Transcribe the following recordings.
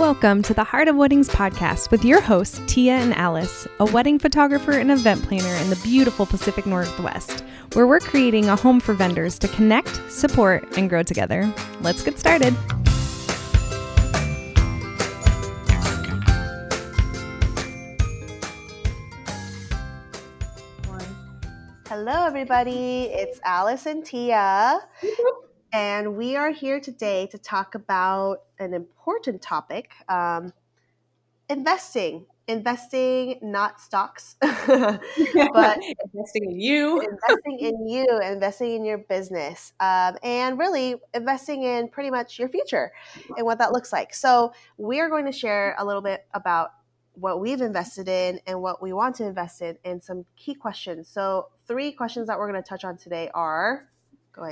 Welcome to the Heart of Weddings podcast with your hosts, Tia and Alice, a wedding photographer and event planner in the beautiful Pacific Northwest, where we're creating a home for vendors to connect, support, and grow together. Let's get started. Hello, everybody. It's Alice and Tia. And we are here today to talk about an important topic um, investing. Investing, not stocks, but investing in you. investing in you, investing in your business, um, and really investing in pretty much your future and what that looks like. So, we are going to share a little bit about what we've invested in and what we want to invest in, and some key questions. So, three questions that we're going to touch on today are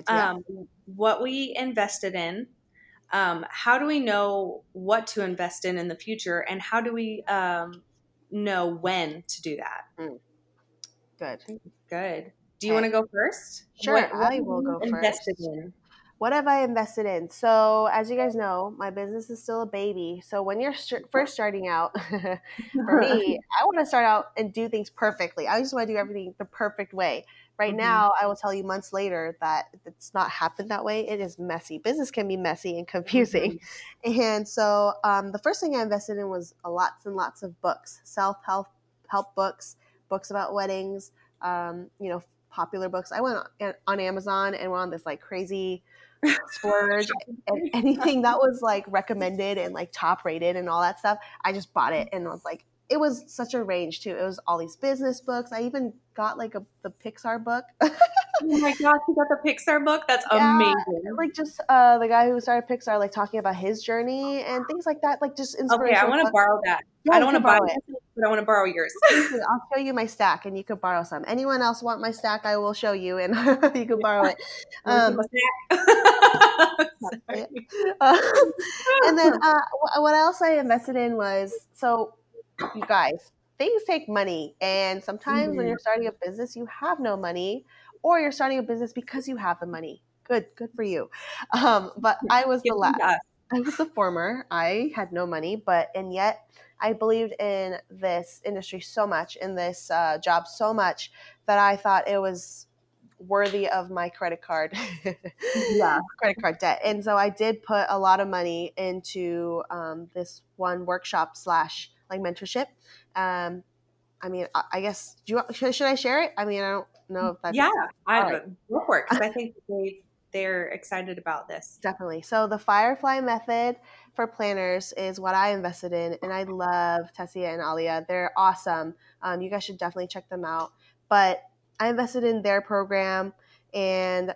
Tia. um, what we invested in, um, how do we know what to invest in in the future, and how do we um, know when to do that? Good. Good. Do you Okay. want to go first? Sure, What, what I will go invested first. in? What have I invested in? So, as you guys know, my business is still a baby. So, when you're st- first starting out, for me, I want to start out and do things perfectly. I just want to do everything the perfect way. Right Mhm. now, I will tell you months later that it's not happened that way. It is messy. Business can be messy and confusing. And so, um, the first thing I invested in was a lots and lots of books, self help help books, books about weddings, um, you know, popular books. I went on, on Amazon and went on this like crazy splurge and anything that was like recommended and like top rated and all that stuff. I just bought it and was like, it was such a range too. It was all these business books. I even got like a the Pixar book. Oh my gosh, you got the Pixar book? That's Yeah. amazing. like just uh, the guy who started Pixar, like talking about his journey and things like that. Like just Okay, inspirational. I want to borrow that. Yeah, I don't want to buy borrow it. but I want to borrow yours. I'll show you my stack, and you could borrow some. Anyone else want my stack? I will show you, and you can borrow it. Um, um, and then uh, what else I invested in was so you guys things take money and sometimes when Mhm. you're starting a business you have no money or you're starting a business because you have the money good good for you um, but I was the last it to us. I was the former. I had no money, but and yet I believed in this industry so much, in this uh, job so much that I thought it was worthy of my credit card, Yeah. credit card debt. And so I did put a lot of money into um, this one workshop slash like mentorship. Um, I mean, I, I guess do you should, should I share it? I mean, I don't know if that's Yeah, I right. go for it because I think they they're excited about this. Definitely. So the Firefly method for planners is what I invested in, and I love Tessia and Alia. They're awesome. Um, you guys should definitely check them out. But I invested in their program, and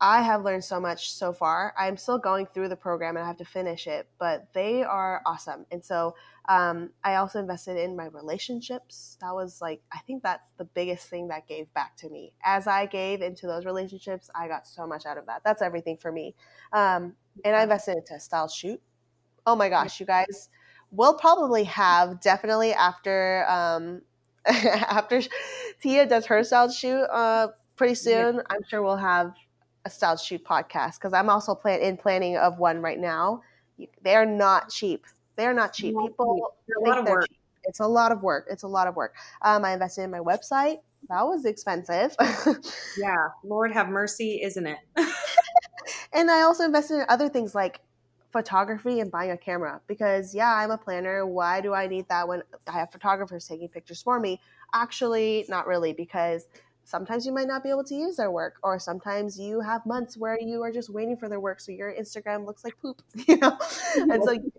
I have learned so much so far. I'm still going through the program, and I have to finish it. But they are awesome, and so um, I also invested in my relationships. That was like I think that's the biggest thing that gave back to me. As I gave into those relationships, I got so much out of that. That's everything for me. Um, and I invested into a style shoot. Oh my gosh, you guys, we'll probably have definitely after um, after Tia does her style shoot uh, pretty soon. I'm sure we'll have a style shoot podcast because I'm also plan- in planning of one right now. They are not cheap. They are not cheap. People a lot of work. cheap. It's a lot of work. It's a lot of work. Um, I invested in my website. That was expensive. Yeah, Lord have mercy, isn't it? and I also invested in other things like photography and buying a camera because yeah, I'm a planner. Why do I need that when I have photographers taking pictures for me? Actually, not really because sometimes you might not be able to use their work or sometimes you have months where you are just waiting for their work so your Instagram looks like poop, you know. and so you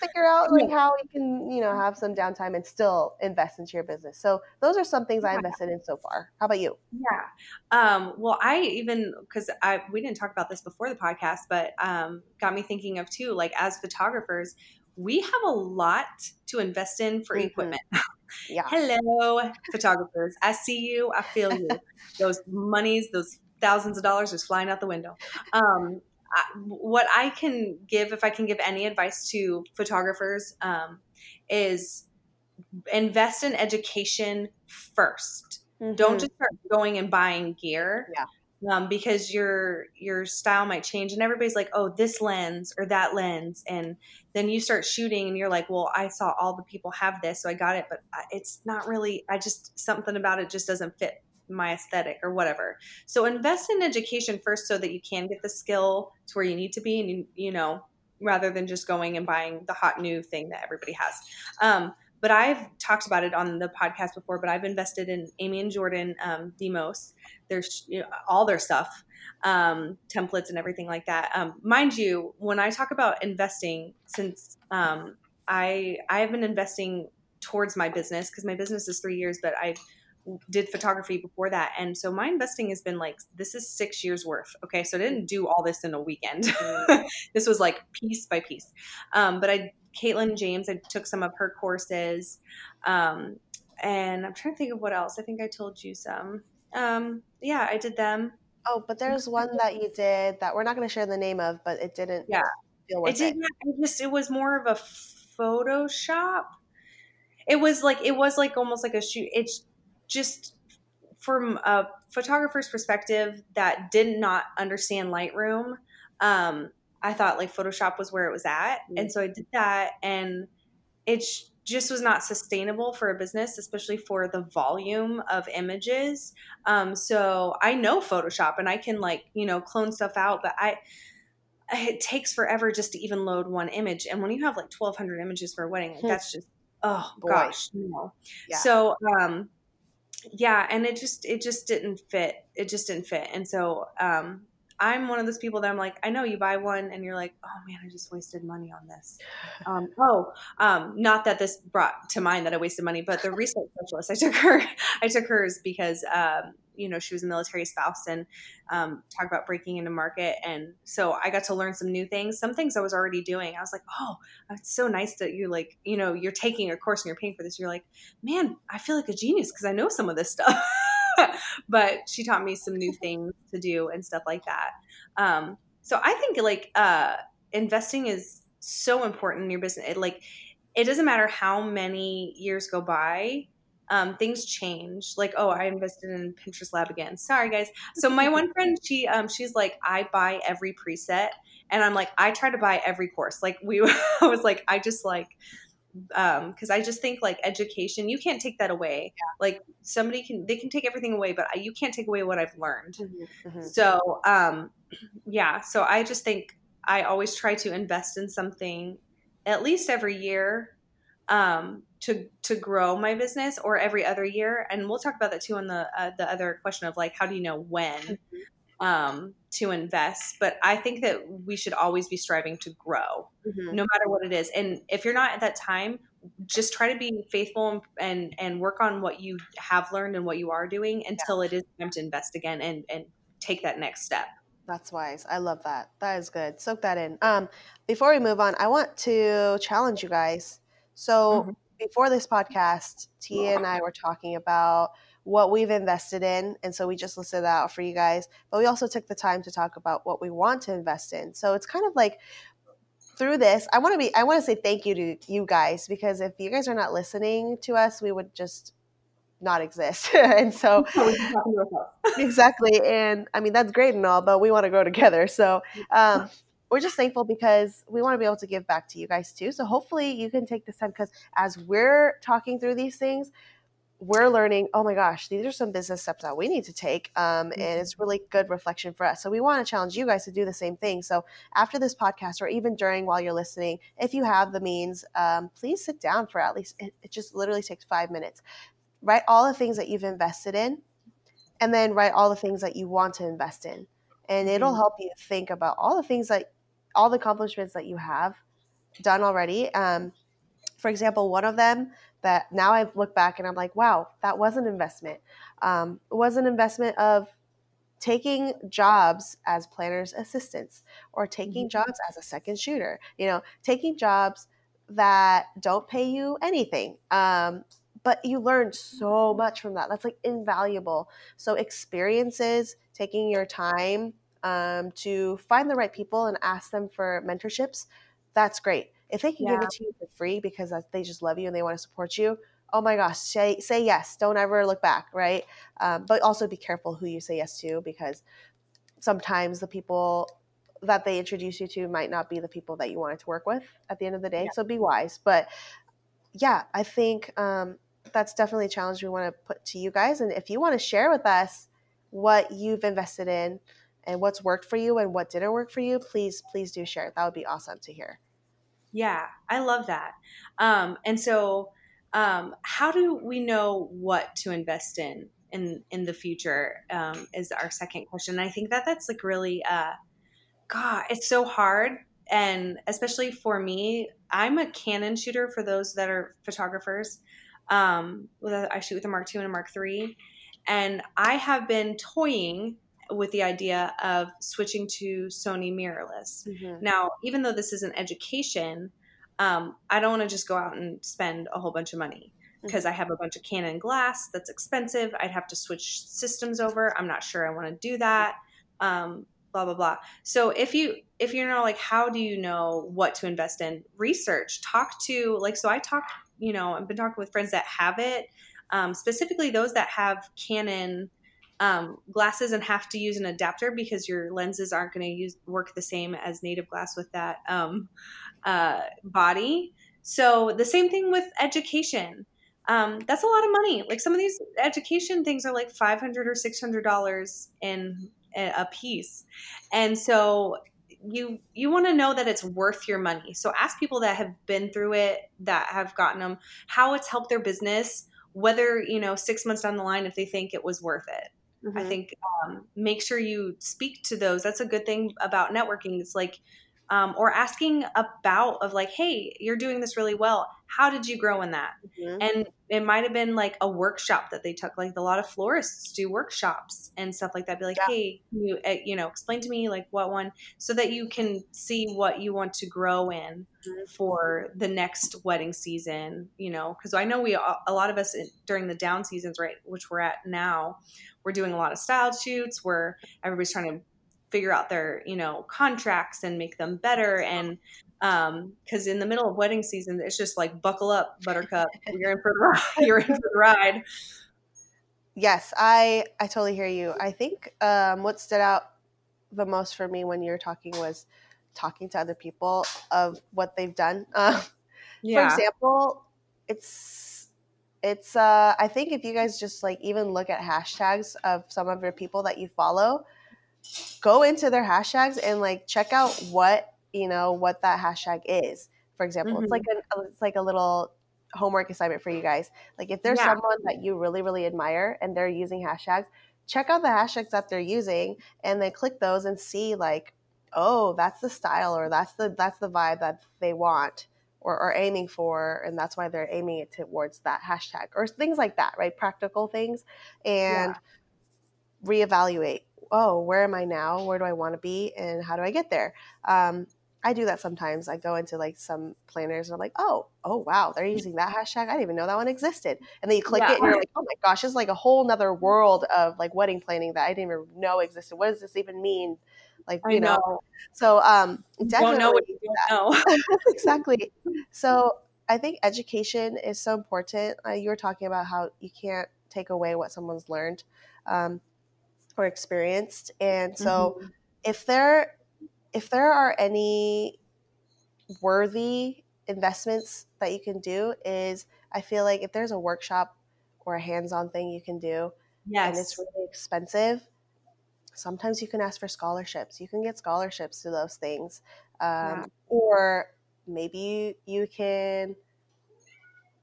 figure out like how you can, you know, have some downtime and still invest into your business. So those are some things I invested in so far. How about you? Yeah. Um, well, I even because I we didn't talk about this before the podcast, but um, got me thinking of too. Like as photographers, we have a lot to invest in for Mhm. equipment. Yeah. Hello, photographers. I see you. I feel you. those monies, those thousands of dollars, just flying out the window. Um, I, what I can give, if I can give any advice to photographers, um, is invest in education 1st Don't Mhm. just start going and buying gear. Yeah. Um, because your your style might change and everybody's like oh this lens or that lens and then you start shooting and you're like well i saw all the people have this so i got it but it's not really i just something about it just doesn't fit my aesthetic or whatever. So invest in education first so that you can get the skill to where you need to be and you, you know rather than just going and buying the hot new thing that everybody has. Um, but I've talked about it on the podcast before. But I've invested in Amy and Jordan um, Demos, there's you know, all their stuff, um, templates and everything like that. Um, mind you, when I talk about investing, since um, I I have been investing towards my business because my business is three years, but I did photography before that and so my investing has been like this is six years worth okay so i didn't do all this in a weekend this was like piece by piece um, but i Katelyn James. I took some of her courses. Um, and I'm trying to think of what else. I think I told you some. Um, yeah, I did them. Oh, but there's one that you did that we're not going to share the name of, but it didn't. Yeah, it. It. it just it was more of a Photoshop. It was like it was like almost like a shoot. It's just from a photographer's perspective that did not understand Lightroom. Um, I thought like Photoshop was where it was at. Mm-hmm. And so I did that and it just was not sustainable for a business, especially for the volume of images. Um, so I know Photoshop and I can like, you know, clone stuff out, but I, it takes forever just to even load one image. And when you have like 1200 images for a wedding, hmm. that's just, oh Boy. gosh, no. Yeah. So, um, yeah. And it just, it just didn't fit. It just didn't fit. And so, um, I'm one of those people that I'm like, I know you buy one and you're like, oh man, I just wasted money on this. Um, oh, um, not that this brought to mind that I wasted money, but the research specialist, I took her, I took hers because, um, you know, she was a military spouse and um, talk about breaking into market. And so I got to learn some new things, some things I was already doing. I was like, oh, it's so nice that you're like, you know, you're taking a course and you're paying for this. You're like, man, I feel like a genius because I know some of this stuff. but she taught me some new things to do and stuff like that. Um, so I think like uh, investing is so important in your business. It, like it doesn't matter how many years go by. Um, things change. Like, oh, I invested in Pinterest Lab again. Sorry, guys. So my one friend, she um, she's like, I buy every preset, and I'm like, I try to buy every course. Like we, I was like, I just like um because i just think like education you can't take that away yeah. like somebody can they can take everything away but you can't take away what i've learned mm-hmm, mm-hmm. so um yeah so i just think i always try to invest in something at least every year um to to grow my business or every other year and we'll talk about that too on the uh, the other question of like how do you know when mm-hmm um, to invest. But I think that we should always be striving to grow, mm-hmm. no matter what it is. And if you're not at that time, just try to be faithful and and and work on what you have learned and what you are doing until yeah. it is time to invest again and and take that next step. That's wise. I love that. That is good. Soak that in. Um, before we move on, I want to challenge you guys. So mm-hmm. before this podcast, Tia and I were talking about what we've invested in. And so we just listed that out for you guys. But we also took the time to talk about what we want to invest in. So it's kind of like through this, I want to be I want to say thank you to you guys because if you guys are not listening to us, we would just not exist. and so exactly. And I mean that's great and all, but we want to grow together. So um we're just thankful because we want to be able to give back to you guys too. So hopefully you can take this time because as we're talking through these things, we're learning oh my gosh these are some business steps that we need to take um, mm-hmm. and it's really good reflection for us so we want to challenge you guys to do the same thing so after this podcast or even during while you're listening if you have the means um, please sit down for at least it, it just literally takes five minutes write all the things that you've invested in and then write all the things that you want to invest in and it'll mm-hmm. help you think about all the things that all the accomplishments that you have done already um, for example one of them that now I look back and I'm like, wow, that was an investment. Um, it was an investment of taking jobs as planners assistants or taking mm-hmm. jobs as a second shooter, you know, taking jobs that don't pay you anything. Um, but you learn so much from that. That's like invaluable. So experiences, taking your time um, to find the right people and ask them for mentorships, that's great. If they can yeah. give it to you for free because they just love you and they want to support you, oh my gosh, say say yes. Don't ever look back, right? Um, but also be careful who you say yes to because sometimes the people that they introduce you to might not be the people that you wanted to work with at the end of the day. Yeah. So be wise. But yeah, I think um, that's definitely a challenge we want to put to you guys. And if you want to share with us what you've invested in and what's worked for you and what didn't work for you, please, please do share. That would be awesome to hear. Yeah, I love that. Um, and so, um, how do we know what to invest in in in the future? Um, is our second question. And I think that that's like really, uh, God, it's so hard, and especially for me, I'm a Canon shooter. For those that are photographers, um, with a, I shoot with a Mark II and a Mark III, and I have been toying with the idea of switching to Sony mirrorless. Mm-hmm. Now, even though this is an education, um, I don't want to just go out and spend a whole bunch of money because mm-hmm. I have a bunch of Canon glass that's expensive. I'd have to switch systems over. I'm not sure I want to do that. Um, blah blah blah. So if you if you know like how do you know what to invest in? Research. Talk to like so I talk. You know I've been talking with friends that have it. Um, specifically those that have Canon um, glasses and have to use an adapter because your lenses aren't going to work the same as native glass with that um, uh, body. So the same thing with education. Um, that's a lot of money. Like some of these education things are like five hundred or six hundred dollars in a piece, and so you you want to know that it's worth your money. So ask people that have been through it, that have gotten them, how it's helped their business, whether you know six months down the line if they think it was worth it. Mm-hmm. I think um, make sure you speak to those. That's a good thing about networking. It's like, um, or asking about of like, hey, you're doing this really well. How did you grow in that? Mm-hmm. And it might have been like a workshop that they took. Like a lot of florists do workshops and stuff like that. Be like, yeah. hey, you uh, you know explain to me like what one, so that you can see what you want to grow in mm-hmm. for the next wedding season. You know, because I know we a lot of us during the down seasons, right, which we're at now, we're doing a lot of style shoots where everybody's trying to figure out their you know contracts and make them better. And um because in the middle of wedding season it's just like buckle up buttercup. You're in for the ride. You're in for the ride. Yes i i totally hear you. I think um what stood out the most for me when you were talking was talking to other people of what they've done. Uh, yeah. for example it's it's uh i think if you guys just like even look at hashtags of some of your people that you follow go into their hashtags and like check out what you know what that hashtag is for example mm-hmm. it's like a it's like a little homework assignment for you guys like if there's yeah. someone that you really really admire and they're using hashtags check out the hashtags that they're using and then click those and see like oh that's the style or that's the that's the vibe that they want or are aiming for, and that's why they're aiming it towards that hashtag or things like that, right? Practical things, and yeah. reevaluate. Oh, where am I now? Where do I want to be, and how do I get there? Um, I do that sometimes. I go into like some planners and I'm like, oh, oh wow, they're using that hashtag. I didn't even know that one existed. And then you click yeah. it and you're like, oh my gosh, it's like a whole nother world of like wedding planning that I didn't even know existed. What does this even mean? Like, you know. know. So um definitely don't know what you don't know. exactly. So I think education is so important. Uh, you were talking about how you can't take away what someone's learned um, or experienced, and so mm-hmm. if there if there are any worthy investments that you can do, is I feel like if there's a workshop or a hands-on thing you can do, yes. and it's really expensive, sometimes you can ask for scholarships. You can get scholarships to those things, um, yeah. or maybe you can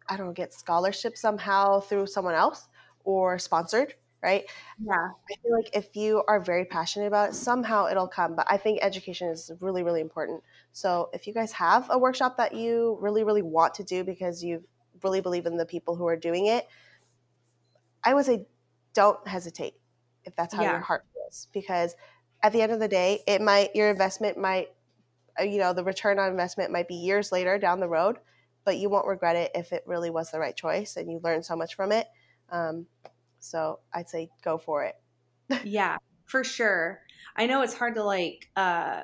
I don't know, get scholarship somehow through someone else or sponsored, right? Yeah. I feel like if you are very passionate about it, somehow it'll come. But I think education is really, really important. So if you guys have a workshop that you really, really want to do because you really believe in the people who are doing it, I would say don't hesitate if that's how yeah. your heart feels. Because at the end of the day, it might your investment might uh, you know the return on investment might be years later down the road but you won't regret it if it really was the right choice and you learned so much from it um, so i'd say go for it. Yeah for sure. I know it's hard to like uh,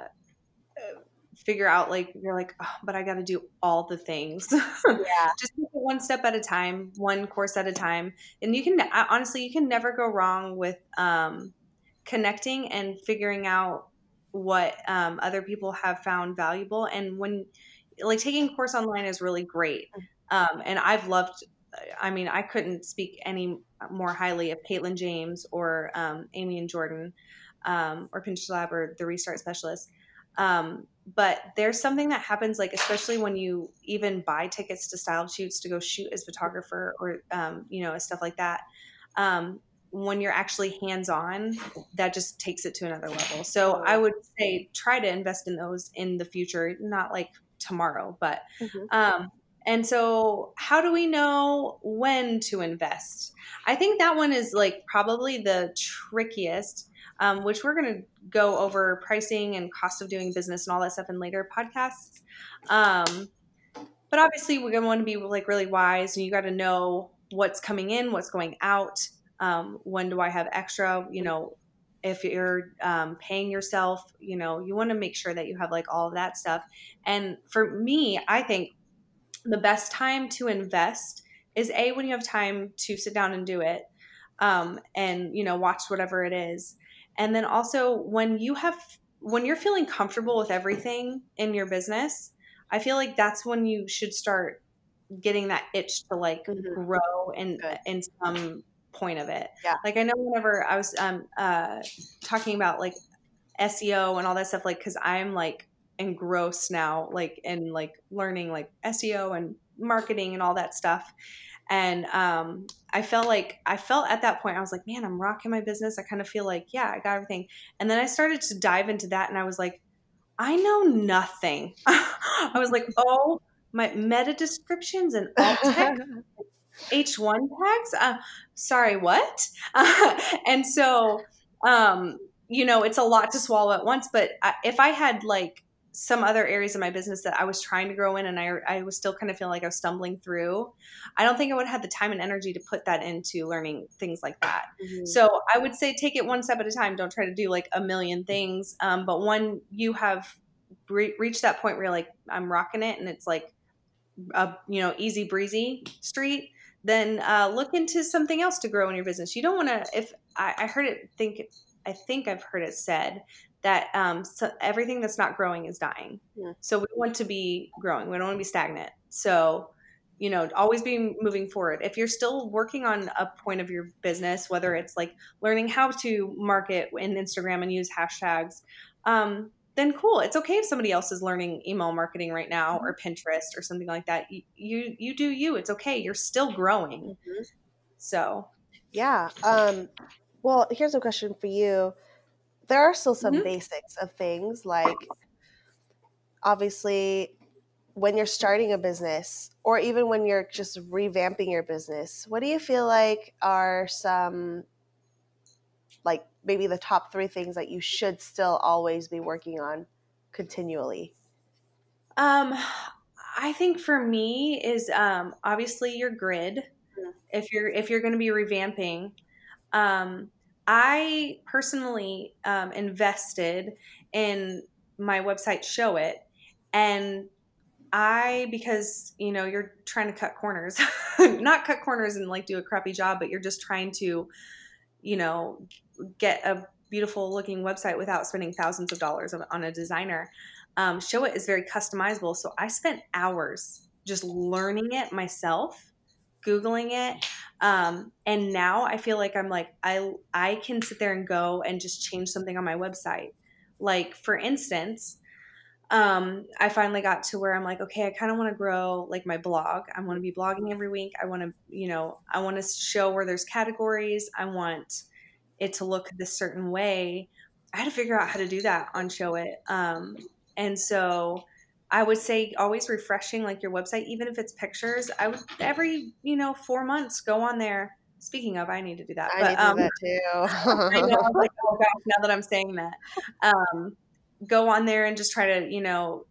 figure out like you're like oh, but i got to do all the things. Yeah. just take it one step at a time one course at a time. And you can honestly you can never go wrong with um, connecting and figuring out what um, other people have found valuable. And when like taking a course online is really great. Um, and i've loved i mean i couldn't speak any more highly of katelyn james or um, amy and jordan um, or pinterest lab or the restart specialist um, but there's something that happens, like especially when you even buy tickets to style shoots to go shoot as photographer or um, you know stuff like that. Um, when you're actually hands on, that just takes it to another level. So I would say try to invest in those in the future, not like tomorrow, but. Mhm. And so, how do we know when to invest? I think that one is like probably the trickiest, um, which we're going to go over pricing and cost of doing business and all that stuff in later podcasts. Um, but obviously, we're going to want to be like really wise, and you got to know what's coming in, what's going out. Um, when do I have extra? You know, if you're um, paying yourself, you know, you want to make sure that you have like all of that stuff. And for me, I think the best time to invest is a when you have time to sit down and do it um, and you know watch whatever it is and then also when you have when you're feeling comfortable with everything in your business i feel like that's when you should start getting that itch to like Mhm. grow in Good. in some point of it Yeah. like i know whenever i was um uh talking about like seo and all that stuff like because i'm like engrossed now like in like learning like seo and marketing and all that stuff and um, i felt like i felt at that point i was like man i'm rocking my business i kind of feel like yeah i got everything and then i started to dive into that and i was like i know nothing i was like oh my meta descriptions and alt text H1 tags? Uh, sorry, what? and so, um, you know, it's a lot to swallow at once. But if I had like some other areas of my business that I was trying to grow in and I, I was still kind of feeling like I was stumbling through, I don't think I would have had the time and energy to put that into learning things like that. Mhm. So I would say take it one step at a time. Don't try to do like a million things. Um, but when you have re- reached that point where you're like, I'm rocking it, and it's like a you know easy breezy street, then uh, look into something else to grow in your business. You don't want to. If I, I heard it, think I think I've heard it said that um, so everything that's not growing is dying. Yeah. So we want to be growing. We don't want to be stagnant. So you know always be moving forward if you're still working on a point of your business whether it's like learning how to market in instagram and use hashtags um, then cool it's okay if somebody else is learning email marketing right now or pinterest or something like that you you, you do you it's okay you're still growing Mhm. so Yeah. Um, well, here's a question for you. There are still some Mhm. basics of things like obviously when you're starting a business or even when you're just revamping your business, what do you feel like are some like maybe the top 3 things that you should still always be working on continually? Um, I think for me is um, obviously your grid. Mhm. If you're if you're going to be revamping, um, I personally um, invested in my website Showit, and I because you know you're trying to cut corners, not cut corners and like do a crappy job, but you're just trying to, you know, get a beautiful looking website without spending thousands of dollars on- a designer. Um, Showit is very customizable so i spent hours just learning it myself googling it. Um, and now i feel like i'm like i i can sit there and go and just change something on my website. Like for instance um, i finally got to where i'm like okay i kind of want to grow like my blog. I want to be blogging every week. I want to you know i want to show where there's categories. I want it to look this certain way. I had to figure out how to do that on Showit. Um, and so I would say always refreshing like your website, even if it's pictures. I would every, you know, four months go on there. Speaking of, I need to do that. I but, need to um, do that too. I know, like, oh gosh, now that I'm saying that. Um, go on there and just try to, you know,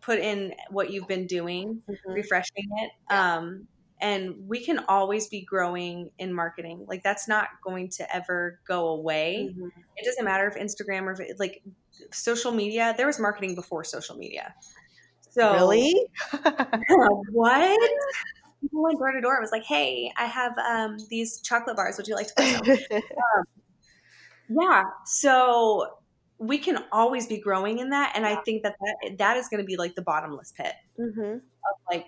put in what you've been doing, Mhm. refreshing it. Um, and we can always be growing in marketing like that's not going to ever go away mm-hmm. it doesn't matter if instagram or if like social media there was marketing before social media so really? What? People went door to door was like hey i have um, these chocolate bars. Would you like to buy some? Um, yeah so we can always be growing in that and yeah. i think that that, that is going to be like the bottomless pit mm-hmm. of like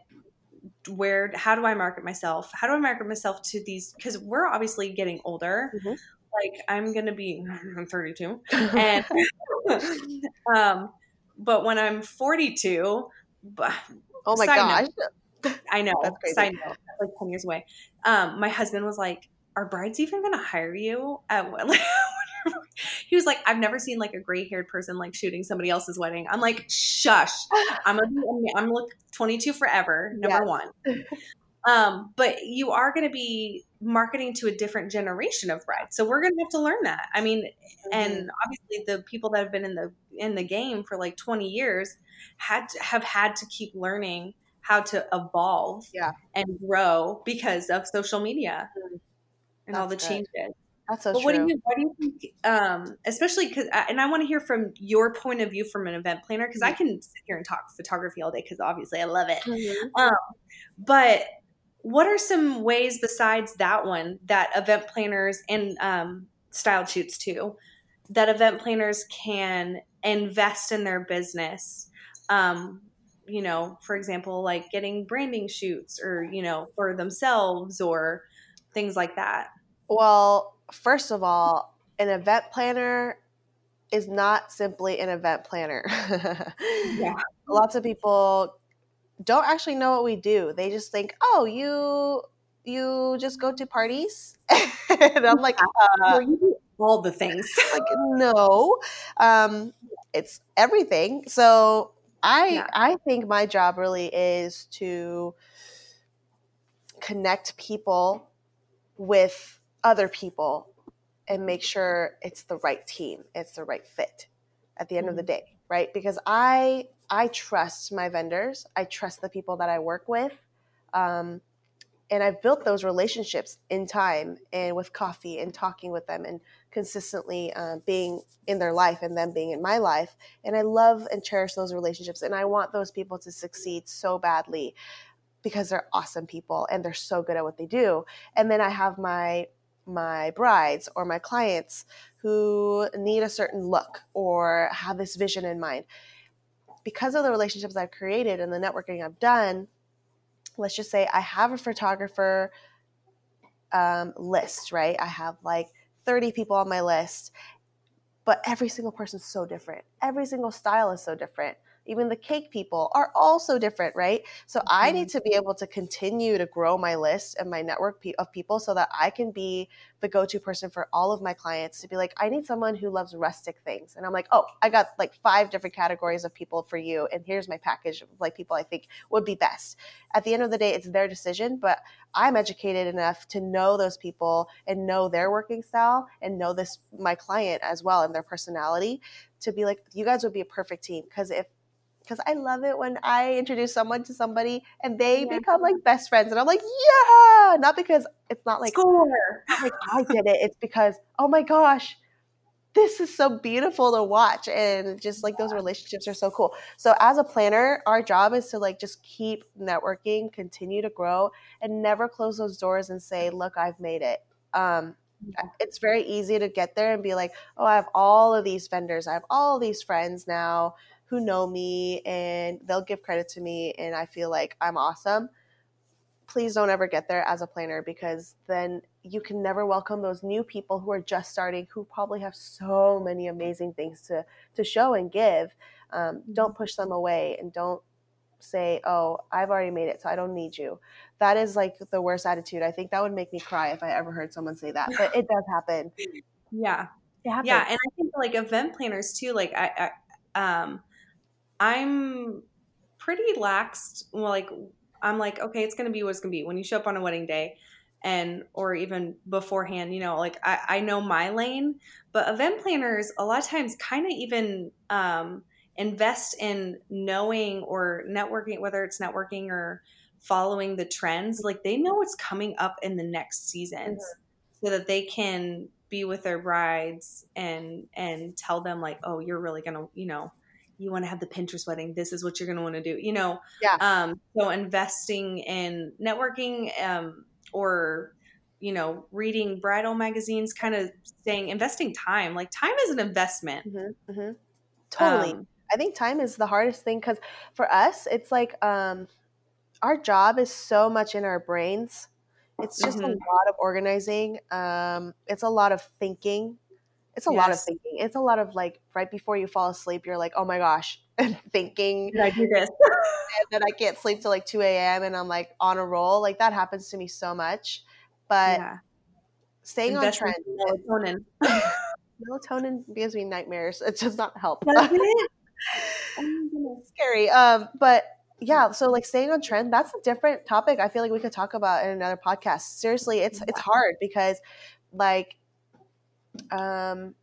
where how do i market myself? How do i market myself to these because we're obviously getting older. Mm-hmm. like i'm gonna be i'm 32 and um but when i'm 42 oh my gosh note, i know that's crazy. side note like 10 years away um my husband was like are brides even gonna hire you at like he was like, I've never seen like a gray haired person like shooting somebody else's wedding. I'm like, shush. I'm gonna be, I'm gonna look 22 forever. Number yes. one. Um, but you are going to be marketing to a different generation of brides, so we're going to have to learn that. I mean, mm-hmm. and obviously the people that have been in the in the game for like 20 years had to, have had to keep learning how to evolve yeah. and grow because of social media mm-hmm. and That's all the good. changes. That's so but true. What do you what do you think? Um, especially because, and I want to hear from your point of view from an event planner because I can sit here and talk photography all day because obviously I love it. Mm-hmm. Um, but what are some ways besides that one that event planners and um, style shoots too that event planners can invest in their business? Um, you know, for example, like getting branding shoots or you know for themselves or things like that. Well, first of all, an event planner is not simply an event planner. yeah. Lots of people don't actually know what we do. They just think, "Oh, you you just go to parties?" and I'm like, uh, all the things. like, no, um, it's everything. So I yeah. I think my job really is to connect people with other people and make sure it's the right team, it's the right fit at the end mm-hmm. of the mm-hmm. day, right? Because I I trust my vendors, I trust the people that I work with, um, and I've built those relationships in time and with coffee and talking with them and consistently uh, being in their life and them being in my life. And I love and cherish those relationships, and I want those people to succeed so badly because they're awesome people and they're so good at what they do. And then I have my my brides or my clients who need a certain look or have this vision in mind. Because of the relationships I've created and the networking I've done, let's just say I have a photographer um, list, right? I have like 30 people on my list, but every single person's so different. Every single style is so different even the cake people are also different, right? So mm-hmm. I need to be able to continue to grow my list and my network of people so that I can be the go-to person for all of my clients to be like, I need someone who loves rustic things. And I'm like, oh, I got like five different categories of people for you. And here's my package of like people I think would be best. At the end of the day, it's their decision, but I'm educated enough to know those people and know their working style and know this my client as well and their personality to be like, you guys would be a perfect team. Because if because I love it when I introduce someone to somebody and they yeah. become like best friends. And I'm like, yeah, not because it's not like, Score. like I did it. It's because, oh my gosh, this is so beautiful to watch. And just like those relationships are so cool. So as a planner, our job is to like just keep networking, continue to grow, and never close those doors and say, look, I've made it. Um, it's very easy to get there and be like, oh, I have all of these vendors, I have all these friends now who know me and they'll give credit to me and I feel like I'm awesome. Please don't ever get there as a planner because then you can never welcome those new people who are just starting who probably have so many amazing things to, to show and give. Um, mm-hmm. don't push them away and don't say, oh, I've already made it, so I don't need you. That is like the worst attitude. I think that would make me cry if I ever heard someone say that, but it does happen. Yeah. Yeah. And I think like event planners too, like I, I um, I'm pretty laxed. Well, like I'm like, okay, it's gonna be what it's gonna be. When you show up on a wedding day, and or even beforehand, you know, like I, I know my lane. But event planners a lot of times kind of even um, invest in knowing or networking, whether it's networking or following the trends like they know what's coming up in the next seasons mm-hmm. so that they can be with their brides and and tell them like oh you're really gonna you know you want to have the pinterest wedding this is what you're gonna want to do you know? Yeah. Um so investing in networking um or you know reading bridal magazines kind of saying investing time like time is an investment. Mm-hmm, mm-hmm. totally. Um, i think time is the hardest thing because for us it's like um our job is so much in our brains. It's just mm-hmm. a lot of organizing um it's a lot of thinking it's a yes. lot of thinking it's a lot of like right before you fall asleep you're like oh my gosh thinking Did i do this and then i can't sleep till like 2 a.m and i'm like on a roll like that happens to me so much but yeah. staying Invest on trend. Melatonin. melatonin gives me nightmares. It does not help. Does it? oh scary. Um, but yeah, so like staying on trend, that's a different topic. I feel like we could talk about in another podcast. Seriously, it's it's hard because like um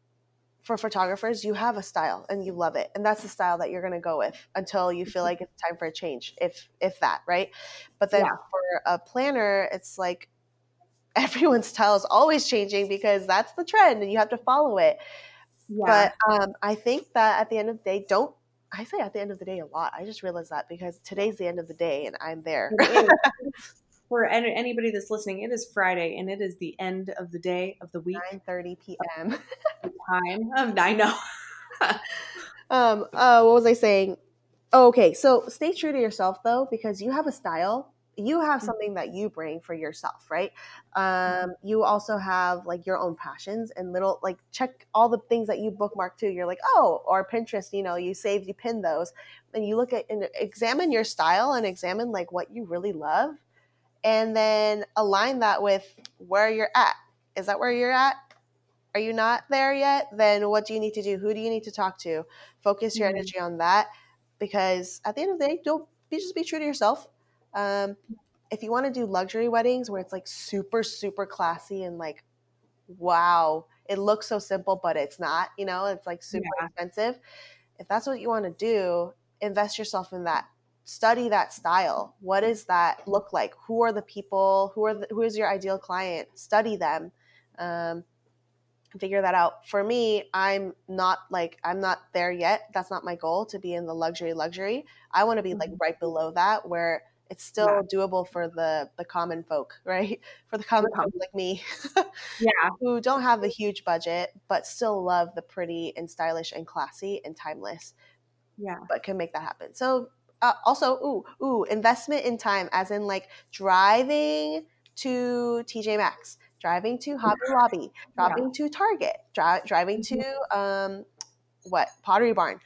for photographers, you have a style and you love it. And that's the style that you're going to go with until you feel like it's time for a change, if if that, right? But then yeah. for a planner, it's like everyone's style is always changing because that's the trend and you have to follow it. Yeah. But um, I think that at the end of the day, don't I say at the end of the day a lot. I just realized that because today's the end of the day and I'm there. For anybody that's listening, it is Friday and it is the end of the day of the week. 9:30 p.m. time of I know. um. Uh. What was I saying? Oh, okay. So stay true to yourself though, because you have a style you have mm-hmm. something that you bring for yourself right mm-hmm. um, you also have like your own passions and little like check all the things that you bookmark too you're like oh or pinterest you know you save you pin those and you look at and examine your style and examine like what you really love and then align that with where you're at is that where you're at are you not there yet then what do you need to do who do you need to talk to focus your mm-hmm. energy on that because at the end of the day don't be just be true to yourself um, if you want to do luxury weddings where it's like super, super classy and like, wow, it looks so simple, but it's not, you know, it's like super yeah. expensive. If that's what you want to do, invest yourself in that. Study that style. What does that look like? Who are the people? Who are the, who is your ideal client? Study them. Um, figure that out. For me, I'm not like I'm not there yet. That's not my goal to be in the luxury luxury. I want to be like mm-hmm. right below that where it's still yeah. doable for the the common folk right for the common folk like me yeah who don't have a huge budget but still love the pretty and stylish and classy and timeless yeah but can make that happen so uh, also ooh ooh investment in time as in like driving to tj maxx driving to hobby lobby driving yeah. to target dri- driving mm-hmm. to um what pottery barn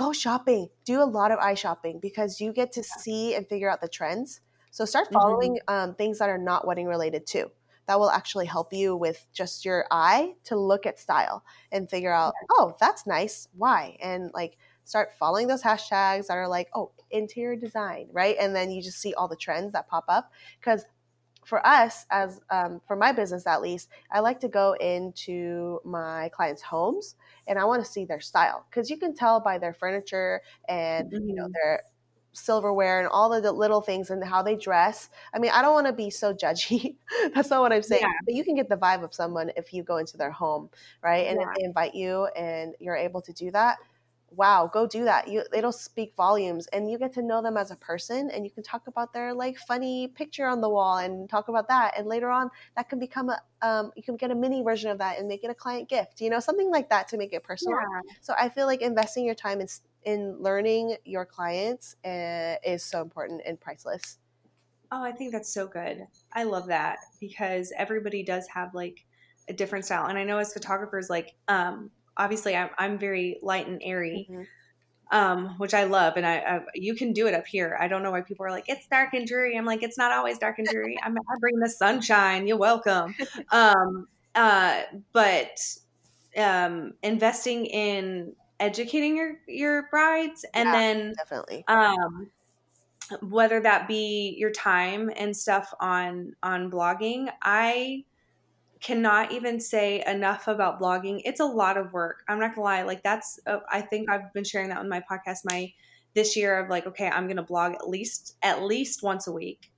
go shopping. Do a lot of eye shopping because you get to see and figure out the trends. So start mm-hmm. following mm-hmm. um, things that are not wedding related too. That will actually help you with just your eye to look at style and figure out, oh, that's nice. Why? And like start following those hashtags that are like, oh, interior design, right? And then you just see all the trends that pop up. Because for us, as um, for my business at least, I like to go into my clients' homes and I want to see their style because you can tell by their furniture and mm-hmm. you know mm-hmm. their silverware and all of the little things and how they dress. I mean, I don't want to be so judgy. That's not what I'm saying. Yeah. But you can get the vibe of someone if you go into their home, right? And yeah. if they invite you and you're able to do that, wow, go do that. You it'll speak volumes and you get to know them as a person and you can talk about their like funny picture on the wall and talk about that. And later on that can become a um, you can get a mini version of that and make it a client gift, you know, something like that to make it personal. Yeah. So I feel like investing your time in in learning your clients uh, is so important and priceless. Oh, I think that's so good. I love that because everybody does have like a different style. And I know as photographers, like um, obviously I'm, I'm very light and airy. Mm-hmm. Um, which I love, and I, I, you can do it up here. I don't know why people are like it's dark and dreary. I'm like it's not always dark and dreary. I'm, I bring the sunshine. You're welcome. Um, uh, but um, investing in educating your your brides, and yeah, then definitely um, whether that be your time and stuff on on blogging. I cannot even say enough about blogging. It's a lot of work. I'm not gonna lie. Like that's, uh, I think I've been sharing that on my podcast. My this year of like, okay, I'm to blog at least at least once a week,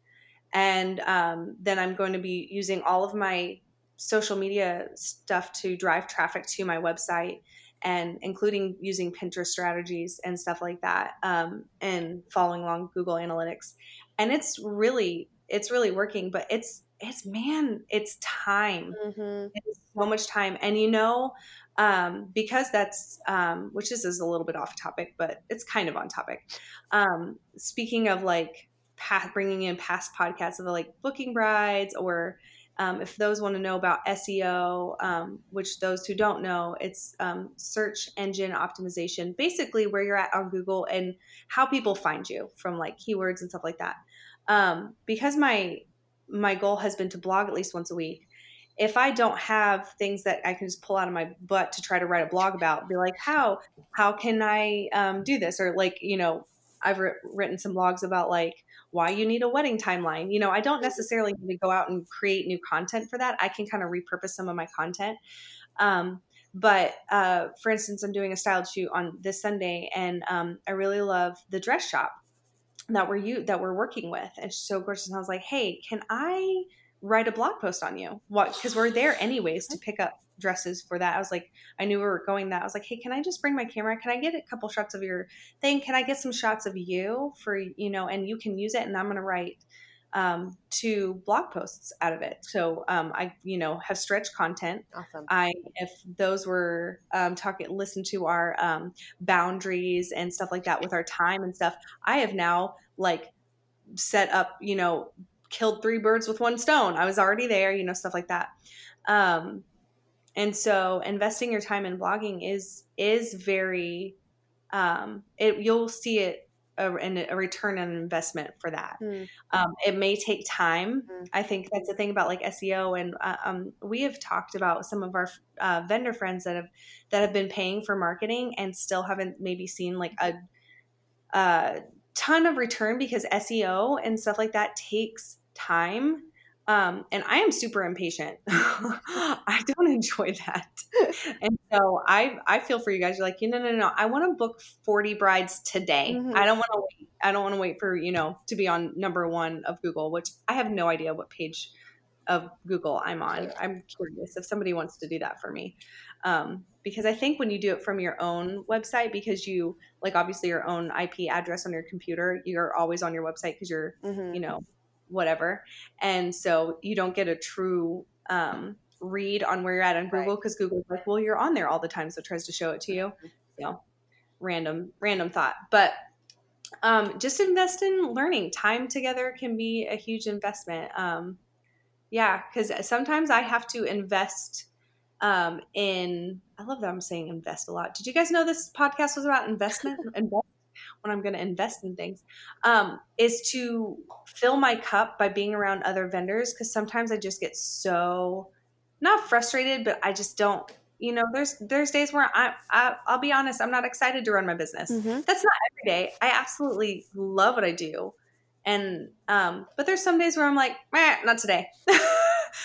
and um, then I'm going to be using all of my social media stuff to drive traffic to my website and including using Pinterest strategies and stuff like that, um, and following along Google Analytics. And it's really, it's really working. But it's, it's man, it's time. Mm-hmm. It's so much time. And you know, um, because that's, um, which this is a little bit off topic, but it's kind of on topic. Um, speaking of like past, bringing in past podcasts of like booking brides or um, if those want to know about SEO, um, which those who don't know, it's um, search engine optimization, basically where you're at on Google and how people find you from like keywords and stuff like that. Um, because my my goal has been to blog at least once a week. If I don't have things that I can just pull out of my butt to try to write a blog about, be like, how how can I um, do this? Or like, you know, I've written some blogs about like why you need a wedding timeline. You know, I don't necessarily need to go out and create new content for that. I can kind of repurpose some of my content. Um, but uh, for instance, I'm doing a style shoot on this Sunday, and um, I really love the dress shop that we're you that we're working with, and so gorgeous. And I was like, hey, can I write a blog post on you? What? Because we're there anyways to pick up dresses for that. I was like, I knew we were going that. I was like, hey, can I just bring my camera? Can I get a couple shots of your thing? Can I get some shots of you for, you know, and you can use it and I'm going to write um, two blog posts out of it. So um, I, you know, have stretched content. Awesome. I, if those were um, talking, listen to our um, boundaries and stuff like that with our time and stuff. I have now like set up, you know, killed three birds with one stone. I was already there, you know, stuff like that. Um, and so investing your time in blogging is is very um, it you'll see it a, a return on investment for that. Mm. Um, it may take time. Mm. I think that's the thing about like SEO, and uh, um, we have talked about some of our uh, vendor friends that have that have been paying for marketing and still haven't maybe seen like a, a ton of return because SEO and stuff like that takes time um, and I am super impatient. I don't enjoy that. and so I I feel for you guys. You're like, you know, no, no, no. I want to book 40 brides today. Mm-hmm. I don't want to wait. I don't want to wait for, you know, to be on number one of Google, which I have no idea what page of Google I'm on. I'm curious if somebody wants to do that for me. Um, because I think when you do it from your own website, because you like obviously your own IP address on your computer, you're always on your website because you're, mm-hmm. you know, whatever. And so you don't get a true um, read on where you're at on Google because right. Google's like, well, you're on there all the time, so it tries to show it to you. You know, random, random thought. But um, just invest in learning. Time together can be a huge investment. Um, yeah, because sometimes I have to invest um, in. I love that I'm saying invest a lot. Did you guys know this podcast was about investment? invest when I'm going to invest in things, um, is to fill my cup by being around other vendors. Because sometimes I just get so not frustrated, but I just don't. You know, there's there's days where I, I will be honest, I'm not excited to run my business. Mm-hmm. That's not every day. I absolutely love what I do, and um, but there's some days where I'm like, not today.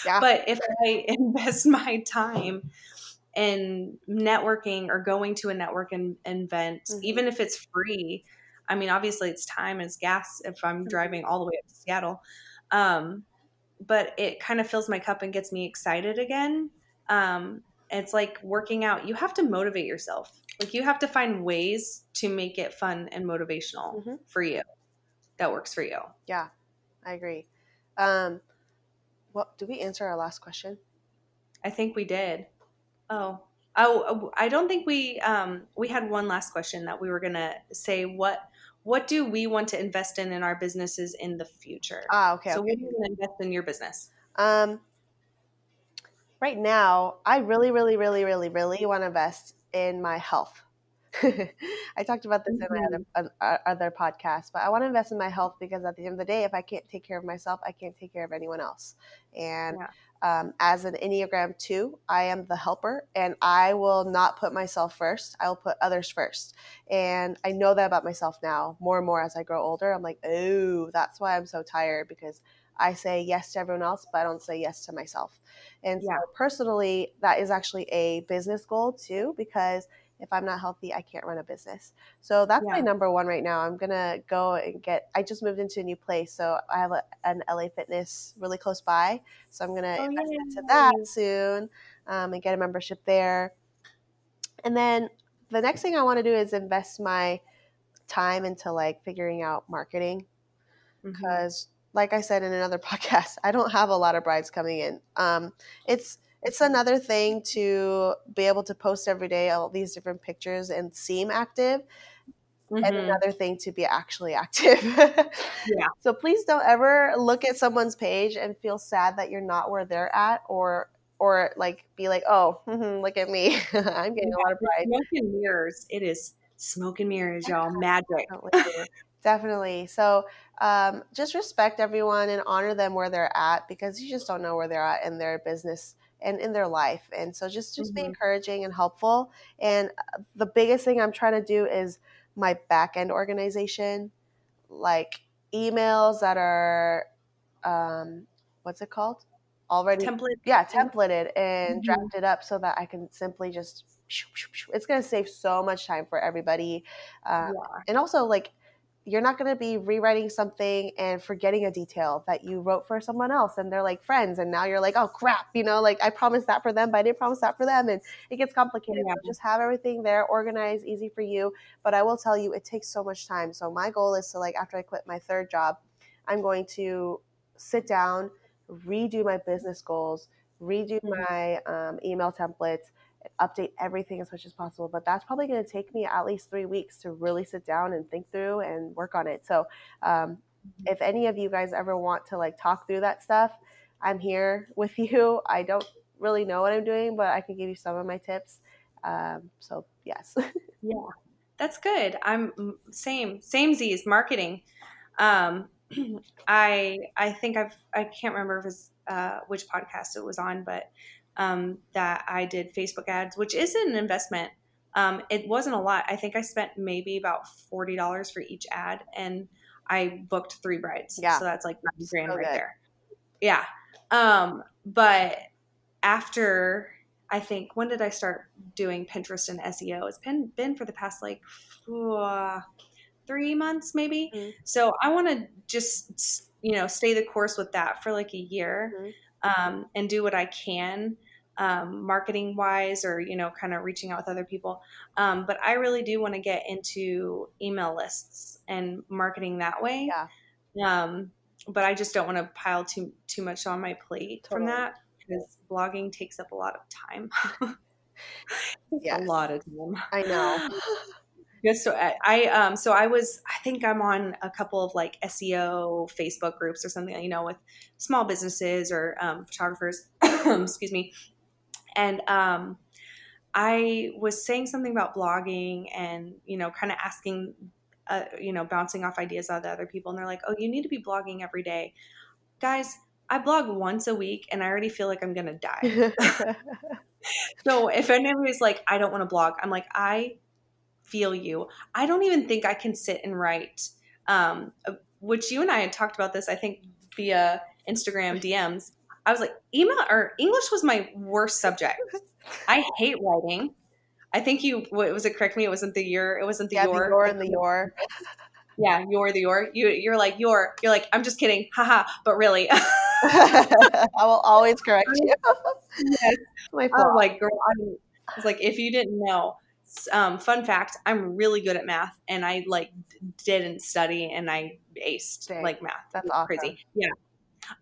yeah. But if I invest my time in networking or going to a network and event, mm-hmm. even if it's free. I mean, obviously it's time, it's gas if I'm mm-hmm. driving all the way up to Seattle. Um, but it kind of fills my cup and gets me excited again. Um, it's like working out. You have to motivate yourself. Like you have to find ways to make it fun and motivational mm-hmm. for you. That works for you. Yeah, I agree. Um, what did we answer our last question? I think we did. Oh, oh, I don't think we um, we had one last question that we were gonna say. What what do we want to invest in in our businesses in the future? Ah, okay. So, okay. what do you want to invest in your business? Um, right now, I really, really, really, really, really want to invest in my health. I talked about this mm-hmm. in my other, mm-hmm. uh, other podcast, but I want to invest in my health because at the end of the day, if I can't take care of myself, I can't take care of anyone else. And yeah. Um, as an Enneagram 2, I am the helper and I will not put myself first. I will put others first. And I know that about myself now more and more as I grow older. I'm like, oh, that's why I'm so tired because I say yes to everyone else, but I don't say yes to myself. And yeah. so personally, that is actually a business goal too, because if I'm not healthy, I can't run a business. So that's yeah. my number one right now. I'm gonna go and get. I just moved into a new place, so I have a, an LA Fitness really close by. So I'm gonna oh, invest into that soon um, and get a membership there. And then the next thing I want to do is invest my time into like figuring out marketing because. Mm-hmm like I said in another podcast, I don't have a lot of brides coming in. Um, it's it's another thing to be able to post every day all these different pictures and seem active. Mm-hmm. And another thing to be actually active. yeah. So please don't ever look at someone's page and feel sad that you're not where they're at or or like be like, oh, look at me. I'm getting yeah, a lot of pride. Smoke and mirrors. It is smoke and mirrors, y'all. Magic. Definitely. So um, just respect everyone and honor them where they're at because you just don't know where they're at in their business and in their life. And so just just mm-hmm. be encouraging and helpful. And uh, the biggest thing I'm trying to do is my back end organization, like emails that are um, what's it called? Already templated. Yeah, templated and mm-hmm. drafted up so that I can simply just it's going to save so much time for everybody. Um, yeah. And also, like, you're not going to be rewriting something and forgetting a detail that you wrote for someone else and they're like friends and now you're like oh crap you know like i promised that for them but i didn't promise that for them and it gets complicated yeah. just have everything there organized easy for you but i will tell you it takes so much time so my goal is to like after i quit my third job i'm going to sit down redo my business goals redo mm-hmm. my um, email templates update everything as much as possible. But that's probably going to take me at least three weeks to really sit down and think through and work on it. So, um, mm-hmm. if any of you guys ever want to like talk through that stuff, I'm here with you. I don't really know what I'm doing, but I can give you some of my tips. Um, so, yes. yeah, that's good. I'm mm, same, same Z's marketing. Um, I I think I've I can't remember if it was, uh, which podcast it was on, but um, that I did Facebook ads, which is an investment. Um, it wasn't a lot. I think I spent maybe about forty dollars for each ad, and I booked three brides. Yeah, so that's like nine grand so right good. there. Yeah, um, but after I think when did I start doing Pinterest and SEO? It's been been for the past like uh, three months maybe. Mm-hmm. So I want to just you know stay the course with that for like a year mm-hmm. um, and do what I can um, marketing wise or you know kind of reaching out with other people um, but i really do want to get into email lists and marketing that way yeah. um, but i just don't want to pile too too much on my plate totally. from that because blogging takes up a lot of time yes. a lot of time i know Yes, so I, I, um so I was I think I'm on a couple of like SEO Facebook groups or something you know with small businesses or um, photographers excuse me and um, I was saying something about blogging and, you know, kind of asking, uh, you know, bouncing off ideas of the other people. And they're like, oh, you need to be blogging every day. Guys, I blog once a week and I already feel like I'm going to die. so if anybody's like, I don't want to blog, I'm like, I feel you. I don't even think I can sit and write, um, uh, which you and I had talked about this, I think, via Instagram DMs. I was like, email or English was my worst subject. I hate writing. I think you what was it correct me? It wasn't the year. It wasn't the yeah, your. And the your. Yeah, you're the your. You you're like your. You're like I'm just kidding, haha. But really, I will always correct you. yes. My fault. like girl, I'm, I was like if you didn't know. Um, fun fact: I'm really good at math, and I like didn't study, and I aced Dang. like math. That's awesome. crazy. Yeah,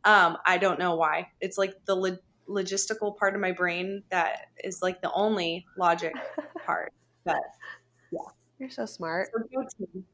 um, I don't know why. It's like the lo- logistical part of my brain that is like the only logic part. But yeah. You're so smart.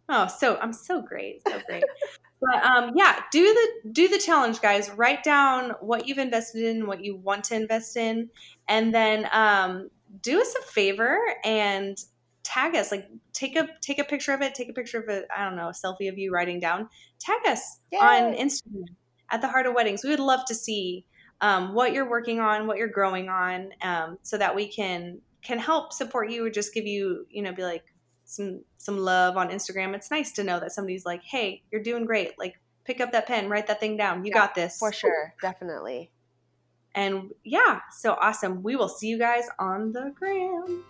oh, so I'm so great. So great. but um, yeah, do the do the challenge, guys. Write down what you've invested in, what you want to invest in, and then um, do us a favor and tag us like take a take a picture of it take a picture of it i don't know a selfie of you writing down tag us Yay. on instagram at the Heart of Weddings. We would love to see um, what you're working on, what you're growing on, um, so that we can can help support you or just give you, you know, be like some some love on Instagram. It's nice to know that somebody's like, "Hey, you're doing great. Like, pick up that pen, write that thing down. You yeah, got this." For sure, definitely. And yeah, so awesome. We will see you guys on the gram.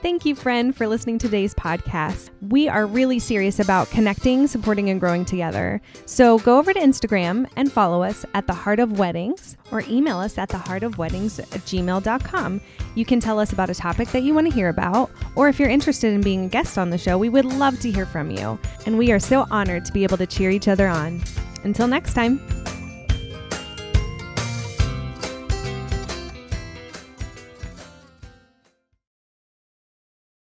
Thank you, friend, for listening to today's podcast. We are really serious about connecting, supporting, and growing together. So go over to Instagram and follow us at The Heart of Weddings or email us at theheartofweddings at gmail.com. You can tell us about a topic that you want to hear about, or if you're interested in being a guest on the show, we would love to hear from you. And we are so honored to be able to cheer each other on. Until next time.